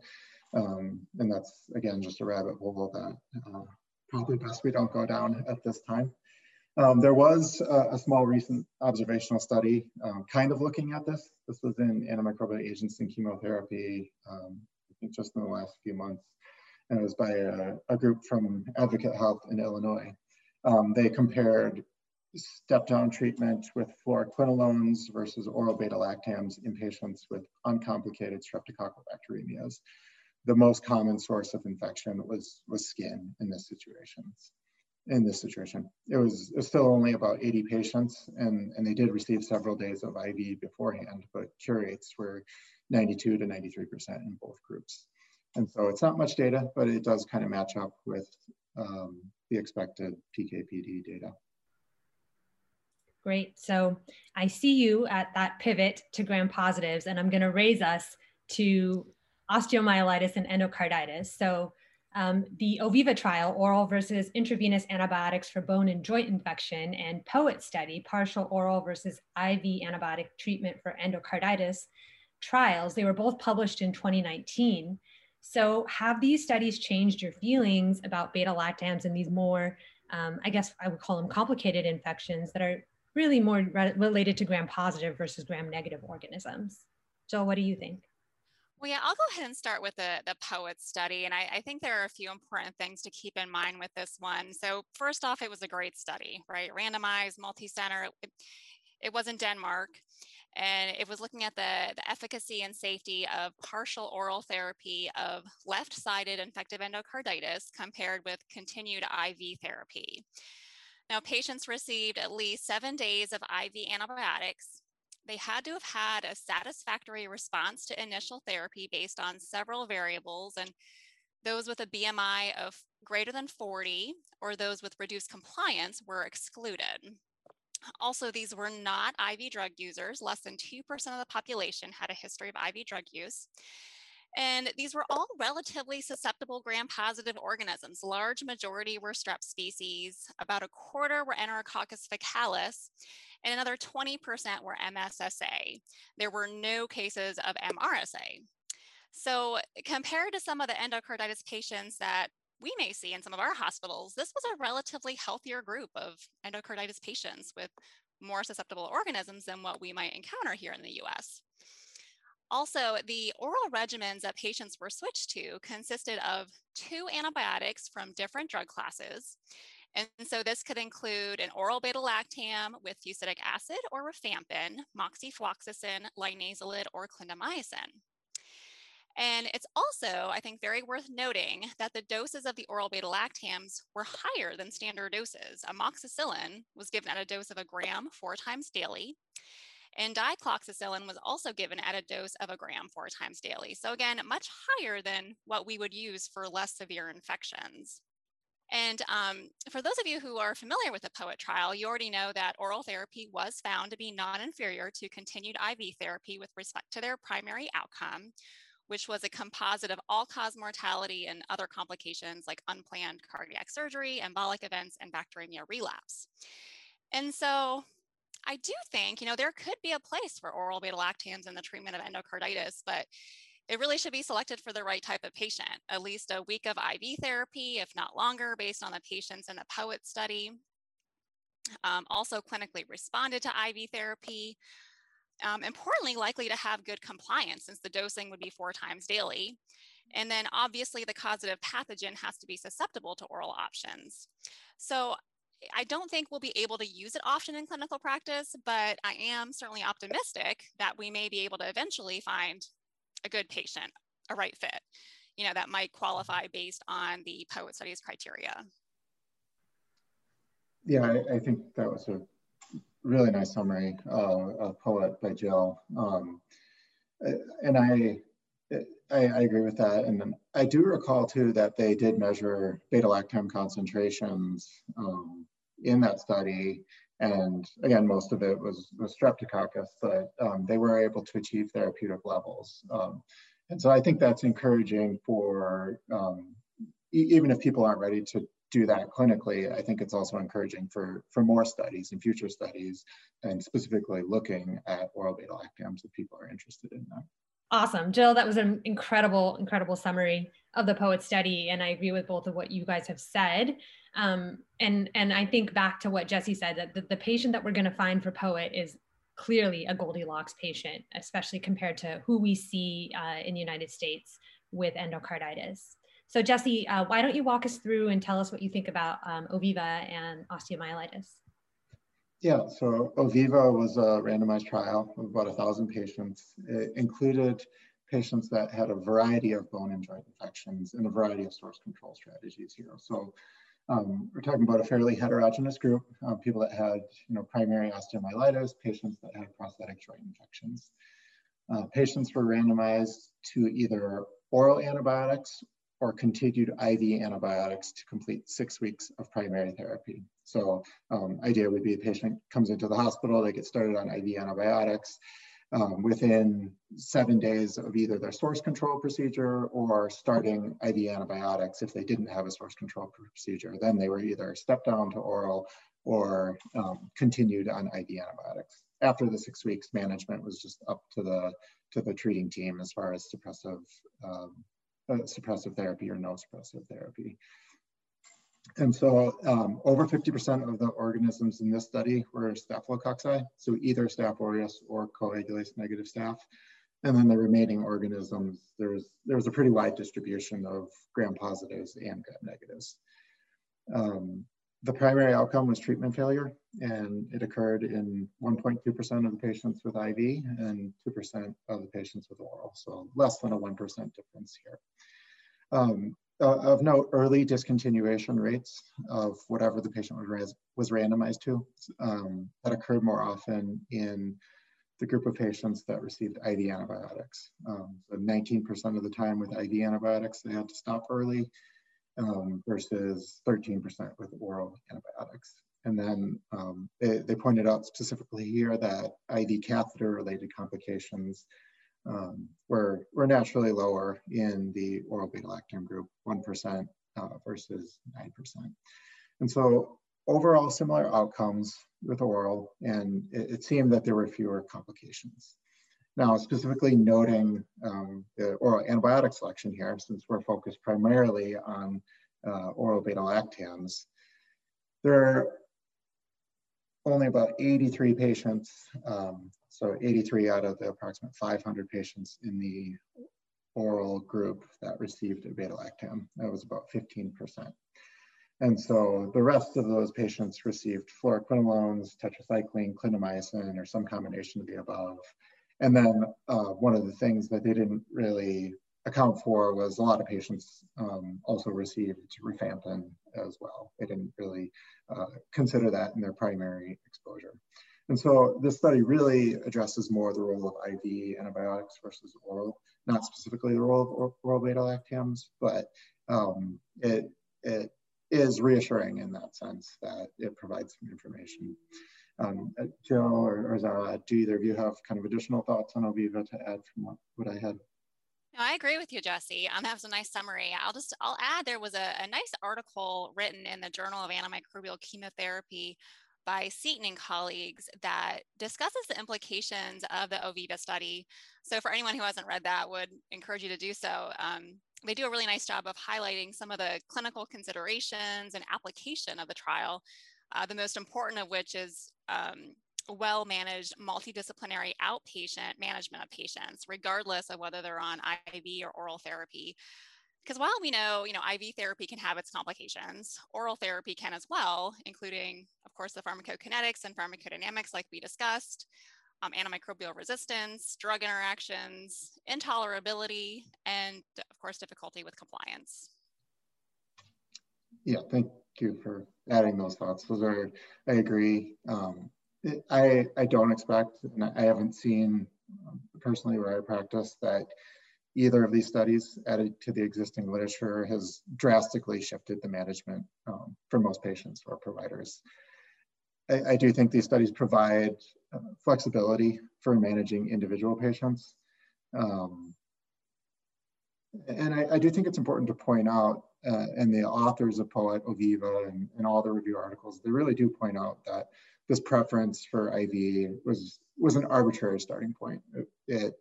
Um, and that's, again, just a rabbit hole that uh, probably best we don't go down at this time. Um, there was a, small recent observational study um, kind of looking at this. This was in antimicrobial agents and chemotherapy, um, I think just in the last few months. And it was by a, a group from Advocate Health in Illinois. Um, they compared step-down treatment with fluoroquinolones versus oral beta-lactams in patients with uncomplicated streptococcal bacteremias the most common source of infection was was skin in this situation. In this situation, it was, it was still only about 80 patients, and and they did receive several days of IV beforehand, but cure rates were 92 to 93 percent in both groups. And so it's not much data, but it does kind of match up with um, the expected PKPD data. Great. So I see you at that pivot to gram positives, and I'm going to raise us to osteomyelitis and endocarditis. So um, the OVIVA trial, oral versus intravenous antibiotics for bone and joint infection, and POET study, partial oral versus IV antibiotic treatment for endocarditis trials, they were both published in 2019. So have these studies changed your feelings about beta lactams and these more, um, I guess I would call them complicated infections that are really more re related to gram positive versus gram negative organisms? So what do you think? Well, yeah, I'll go ahead and start with the, the POET study. And I, I, think there are a few important things to keep in mind with this one. So first off, it was a great study, right? Randomized, multi-center. It, it was in Denmark. And it was looking at the, the efficacy and safety of partial oral therapy of left-sided infective endocarditis compared with continued IV therapy. Now, patients received at least seven days of IV antibiotics they had to have had a satisfactory response to initial therapy based on several variables. And those with a BMI of greater than 40 or those with reduced compliance were excluded. Also, these were not IV drug users. Less than 2% of the population had a history of IV drug use. And these were all relatively susceptible gram-positive organisms. Large majority were strep species, about a quarter were Enterococcus faecalis, and another 20% were MSSA. There were no cases of MRSA. So compared to some of the endocarditis patients that we may see in some of our hospitals, this was a relatively healthier group of endocarditis patients with more susceptible organisms than what we might encounter here in the US. Also, the oral regimens that patients were switched to consisted of two antibiotics from different drug classes. And so this could include an oral beta-lactam with fusidic acid or rifampin, moxifloxacin, linezolid, or clindamycin. And it's also, I think, very worth noting that the doses of the oral beta lactams were higher than standard doses. Amoxicillin was given at a dose of a gram four times daily, and dicloxacillin was also given at a dose of a gram four times daily. So, again, much higher than what we would use for less severe infections. And um, for those of you who are familiar with the POET trial, you already know that oral therapy was found to be non inferior to continued IV therapy with respect to their primary outcome, which was a composite of all cause mortality and other complications like unplanned cardiac surgery, embolic events, and bacteremia relapse. And so I do think, you know, there could be a place for oral beta lactams in the treatment of endocarditis, but it really should be selected for the right type of patient, at least a week of IV therapy, if not longer, based on the patients in the POET study. Um, also clinically responded to IV therapy, um, importantly, likely to have good compliance since the dosing would be four times daily. And then obviously the causative pathogen has to be susceptible to oral options. So I don't think we'll be able to use it often in clinical practice, but I am certainly optimistic that we may be able to eventually find a good patient, a right fit, you know, that might qualify based on the POET studies criteria. Yeah, I, I think that was a really nice summary uh, of POET by Jill. Um, and I, I, I, agree with that. And I do recall too that they did measure beta lactam concentrations um, in that study. And again, most of it was, was streptococcus, but um, they were able to achieve therapeutic levels. Um, and so I think that's encouraging for, um, e even if people aren't ready to do that clinically, I think it's also encouraging for, for more studies and future studies, and specifically looking at oral beta lactams if people are interested in that. Awesome. Jill, that was an incredible, incredible summary of the POET study. And I agree with both of what you guys have said. Um, and, and I think back to what Jesse said, that the, the patient that we're going to find for POET is clearly a Goldilocks patient, especially compared to who we see uh, in the United States with endocarditis. So Jesse, uh, why don't you walk us through and tell us what you think about um, Oviva and osteomyelitis? Yeah, so Oviva was a randomized trial of about a thousand patients. It included patients that had a variety of bone and joint infections and a variety of source control strategies here. So um, we're talking about a fairly heterogeneous group, uh, people that had you know, primary osteomyelitis, patients that had prosthetic joint infections. Uh, patients were randomized to either oral antibiotics or continued IV antibiotics to complete six weeks of primary therapy. So um, idea would be a patient comes into the hospital, they get started on IV antibiotics. Um, within seven days of either their source control procedure or starting IV antibiotics if they didn't have a source control procedure. Then they were either stepped down to oral or um, continued on IV antibiotics. After the six weeks, management was just up to the to the treating team as far as suppressive um, uh, suppressive therapy or no suppressive therapy. And so um, over 50% of the organisms in this study were staphylococci, so either Staph aureus or coagulase negative staph. And then the remaining organisms, there was, there was a pretty wide distribution of gram positives and gram negatives. Um, the primary outcome was treatment failure, and it occurred in 1.2% of the patients with IV and 2% of the patients with oral, so less than a 1% difference here. Um, uh, of note, early discontinuation rates of whatever the patient was, was randomized to um, that occurred more often in the group of patients that received IV antibiotics. Um, so 19% of the time with IV antibiotics, they had to stop early um, versus 13% with oral antibiotics. And then um, they, they, pointed out specifically here that IV catheter related complications um, we're, we're naturally lower in the oral beta-lactam group, 1% uh, versus 9%. And so overall similar outcomes with oral, and it, it, seemed that there were fewer complications. Now, specifically noting um, the oral antibiotic selection here, since we're focused primarily on uh, oral beta-lactams, there are only about 83 patients, um, so 83 out of the approximate 500 patients in the oral group that received a beta-lactam. That was about 15%. And so the rest of those patients received fluoroquinolones, tetracycline, clindamycin, or some combination of the above. And then uh, one of the things that they didn't really account for was a lot of patients um, also received rifampin as well. They didn't really uh, consider that in their primary exposure. And so this study really addresses more the role of IV antibiotics versus oral, not specifically the role of oral beta-lactams, but um, it, it is reassuring in that sense that it provides some information. Um, uh, Jill or, or, Zahra, do either of you have kind of additional thoughts on Oviva to add from what, what I had? No, I agree with you, Jesse. Um, that was a nice summary. I'll just I'll add there was a, a nice article written in the Journal of Antimicrobial Chemotherapy by Seaton and colleagues that discusses the implications of the Oviva study. So for anyone who hasn't read that, would encourage you to do so. Um, they do a really nice job of highlighting some of the clinical considerations and application of the trial, uh, the most important of which is um, well-managed multidisciplinary outpatient management of patients, regardless of whether they're on IV or oral therapy. Because while we know, you know, IV therapy can have its complications, oral therapy can as well, including, of course, the pharmacokinetics and pharmacodynamics like we discussed, um, antimicrobial resistance, drug interactions, intolerability, and of course, difficulty with compliance. Yeah, thank you for adding those thoughts. Those are, I agree. Um, I, I don't expect, and I haven't seen um, personally where I practice that either of these studies added to the existing literature has drastically shifted the management um, for most patients or providers. I, I, do think these studies provide uh, flexibility for managing individual patients. Um, and I, I, do think it's important to point out, uh, and the authors of POET, Oviva, and, and all the review articles, they really do point out that this preference for IV was was an arbitrary starting point. It, it,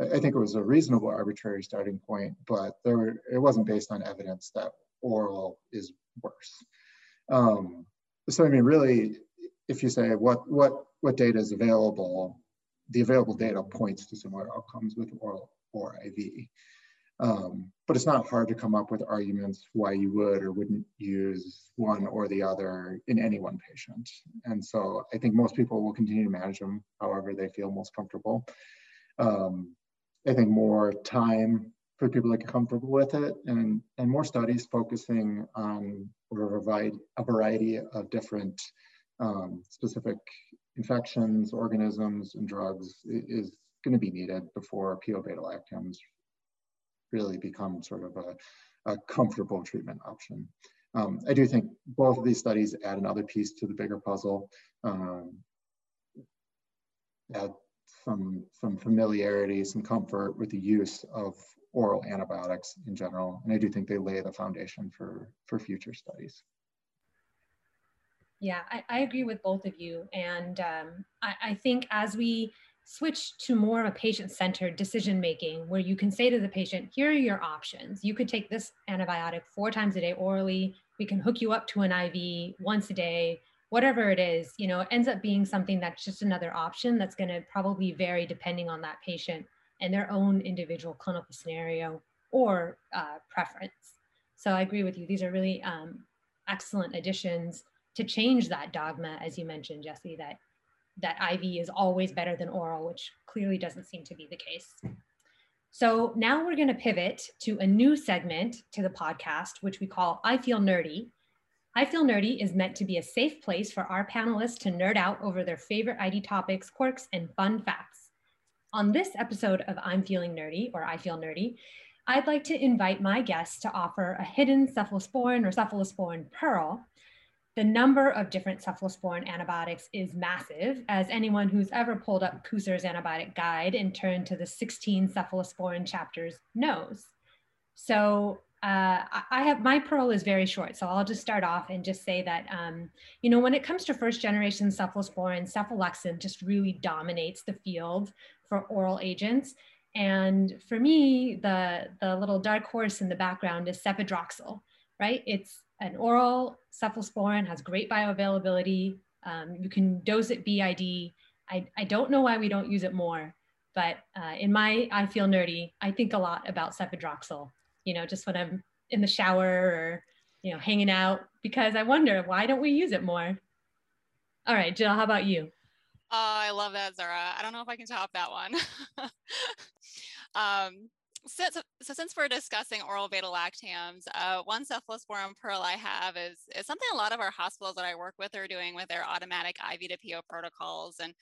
I think it was a reasonable arbitrary starting point, but there were, it wasn't based on evidence that oral is worse. Um, so I mean, really, if you say what what what data is available, the available data points to similar outcomes with oral or IV. Um, but it's not hard to come up with arguments why you would or wouldn't use one or the other in any one patient. And so I think most people will continue to manage them however they feel most comfortable. Um, I think more time for people to get comfortable with it and, and more studies focusing on a variety of different um, specific infections, organisms, and drugs is going to be needed before PO beta lactams really become sort of a, a comfortable treatment option. Um, I do think both of these studies add another piece to the bigger puzzle, um, add some, some familiarity, some comfort with the use of oral antibiotics in general. And I do think they lay the foundation for, for future studies. Yeah, I, I agree with both of you. And um, I, I think as we switch to more of a patient-centered decision making where you can say to the patient, here are your options. You could take this antibiotic four times a day orally. We can hook you up to an IV once a day, whatever it is, you know, it ends up being something that's just another option that's going to probably vary depending on that patient and their own individual clinical scenario or uh, preference. So I agree with you. These are really um, excellent additions to change that dogma, as you mentioned, Jesse, that that IV is always better than oral, which clearly doesn't seem to be the case. So now we're going to pivot to a new segment to the podcast, which we call I Feel Nerdy. I Feel Nerdy is meant to be a safe place for our panelists to nerd out over their favorite ID topics, quirks, and fun facts. On this episode of I'm Feeling Nerdy, or I Feel Nerdy, I'd like to invite my guests to offer a hidden cephalosporin or cephalosporin pearl. The number of different cephalosporin antibiotics is massive, as anyone who's ever pulled up Kucers' antibiotic guide and turned to the 16 cephalosporin chapters knows. So uh, I have my pearl is very short, so I'll just start off and just say that um, you know when it comes to first generation cephalosporin, cephalexin just really dominates the field for oral agents. And for me, the the little dark horse in the background is cefadroxil, right? It's an oral cephalosporin, has great bioavailability. Um, you can dose it BID. I, I don't know why we don't use it more, but uh, in my I feel nerdy, I think a lot about cefadroxil you know, just when I'm in the shower or, you know, hanging out because I wonder why don't we use it more? All right, Jill, how about you? Oh, I love that, Zahra. I don't know if I can top that one. um, since, so since we're discussing oral beta lactams, uh, one cephalosporin pearl I have is, is something a lot of our hospitals that I work with are doing with their automatic IV to PO protocols. And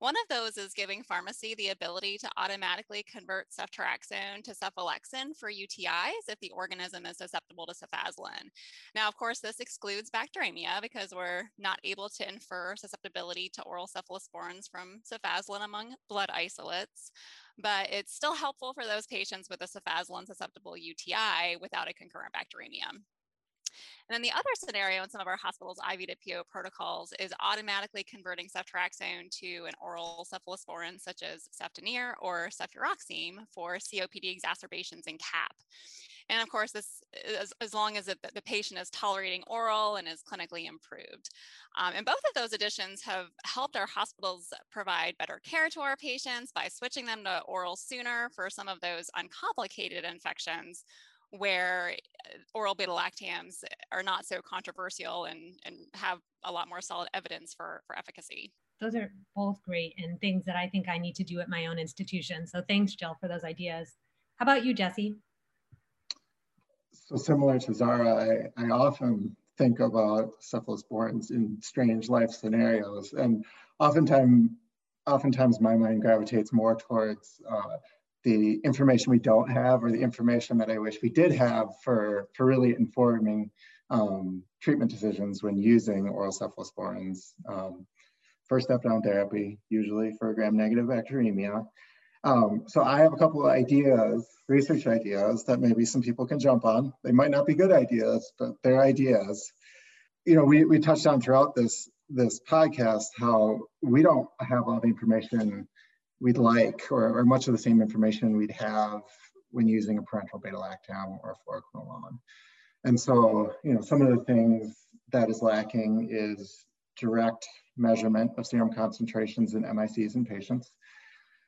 one of those is giving pharmacy the ability to automatically convert ceftriaxone to cephalexin for UTIs if the organism is susceptible to cefazolin. Now, of course, this excludes bacteremia because we're not able to infer susceptibility to oral cephalosporins from cefazolin among blood isolates, but it's still helpful for those patients with a cefazolin susceptible UTI without a concurrent bacteremia. And then the other scenario in some of our hospitals' IV to PO protocols is automatically converting ceftriaxone to an oral cephalosporin such as cefdinir or cefuroxime for COPD exacerbations in CAP. And of course, this as, as long as it, the patient is tolerating oral and is clinically improved. Um, and both of those additions have helped our hospitals provide better care to our patients by switching them to oral sooner for some of those uncomplicated infections where uh, oral beta lactams are not so controversial and, and have a lot more solid evidence for, for efficacy. Those are both great and things that I think I need to do at my own institution. So thanks, Jill, for those ideas. How about you, Jesse? So similar to Zahra, I, I often think about cephalosporins in strange life scenarios. And oftentimes, oftentimes my mind gravitates more towards uh, the information we don't have or the information that I wish we did have for, for really informing um, treatment decisions when using oral cephalosporins. Um, first step down therapy, usually for gram-negative bacteremia. Um, so I have a couple of ideas, research ideas that maybe some people can jump on. They might not be good ideas, but they're ideas. You know, we, we touched on throughout this, this podcast how we don't have all the information we'd like, or, or, much of the same information we'd have when using a parenteral beta lactam or a fluoroquinolone. And so, you know, some of the things that is lacking is direct measurement of serum concentrations in MICs in patients.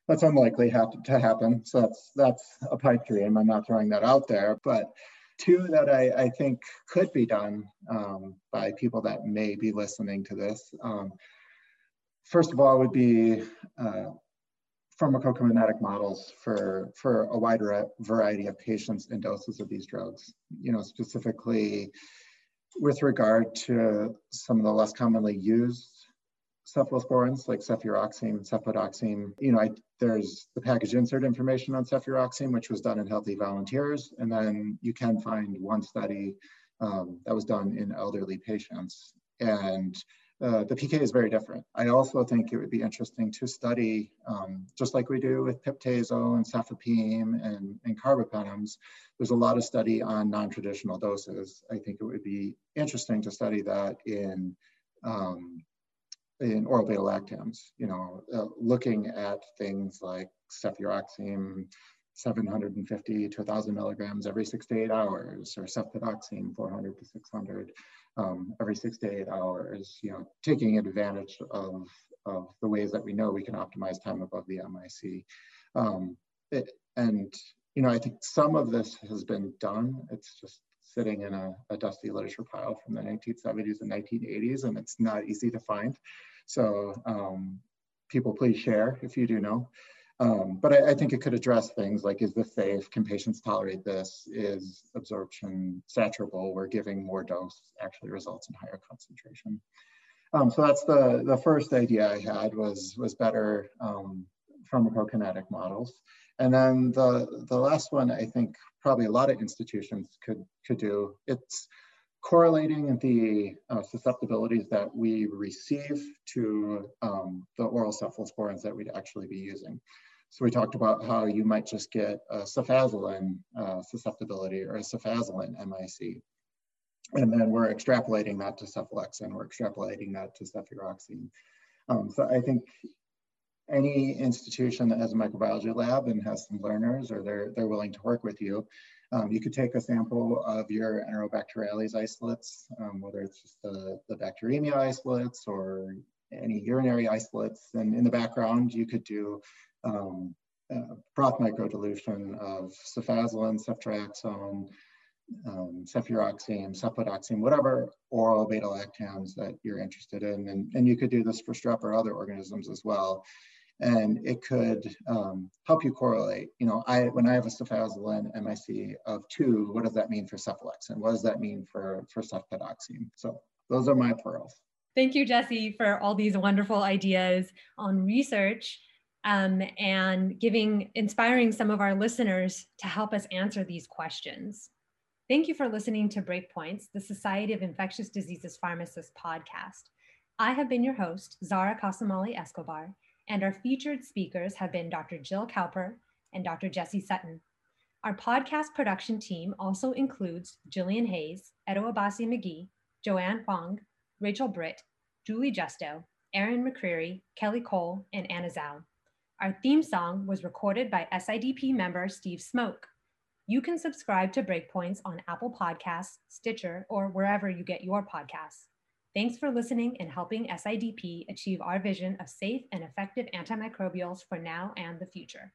That's unlikely to happen. So that's that's a pipe dream. I'm not throwing that out there, but two that I, I think could be done um, by people that may be listening to this. Um, first of all, would be uh, pharmacokinetic models for, for a wider variety of patients and doses of these drugs. You know, specifically with regard to some of the less commonly used cephalosporins like cefuroxime, cefpodoxime. You know, I, there's the package insert information on cefuroxime, which was done in healthy volunteers. And then you can find one study um, that was done in elderly patients. And uh, the PK is very different. I also think it would be interesting to study, um, just like we do with piptazo and cefepime and, and carbapenems, there's a lot of study on non-traditional doses. I think it would be interesting to study that in, um, in oral beta lactams, you know, uh, looking at things like cefuroxime, 750 to 1,000 milligrams every six to eight hours, or cefpodoxime 400 to 600 um, every six to eight hours, you know, taking advantage of, of the ways that we know we can optimize time above the MIC. Um, it, and, you know, I think some of this has been done. It's just sitting in a, a dusty literature pile from the 1970s and 1980s, and it's not easy to find. So um, people please share if you do know. Um, but I, I, think it could address things like, is this safe? Can patients tolerate this? Is absorption saturable where giving more dose actually results in higher concentration? Um, so that's the, the first idea I had was, was better um, pharmacokinetic models. And then the, the last one, I think probably a lot of institutions could, could do, it's correlating the uh, susceptibilities that we receive to um, the oral cephalosporins that we'd actually be using. So we talked about how you might just get a cefazolin uh, susceptibility or a cefazolin MIC. And then we're extrapolating that to cephalexin, we're extrapolating that to cefuroxime. Um, so I think any institution that has a microbiology lab and has some learners or they're, they're willing to work with you, um, you could take a sample of your Enterobacterales isolates, um, whether it's just the, the bacteremia isolates or any urinary isolates. And in the background, you could do um, uh, broth microdilution of cefazolin, ceftriaxone, um, cefuroxime, cefpodoxime, whatever oral beta lactams that you're interested in. And, and you could do this for strep or other organisms as well and it could um, help you correlate. You know, I when I have a cefazolin MIC of two, what does that mean for cephalexin? What does that mean for for cefpodoxime? So those are my pearls. Thank you, Jesse, for all these wonderful ideas on research um, and giving, inspiring some of our listeners to help us answer these questions. Thank you for listening to Breakpoints, the Society of Infectious Diseases Pharmacists podcast. I have been your host, Zahra Kassamali Escobar, and our featured speakers have been Dr. Jill Cowper and Dr. Jesse Sutton. Our podcast production team also includes Jillian Hayes, Edo Abasi McGee, Joanne Fong, Rachel Britt, Julie Justo, Erin McCreary, Kelly Cole, and Anna Zhao. Our theme song was recorded by SIDP member Steve Smoke. You can subscribe to Breakpoints on Apple Podcasts, Stitcher, or wherever you get your podcasts. Thanks for listening and helping SIDP achieve our vision of safe and effective antimicrobials for now and the future.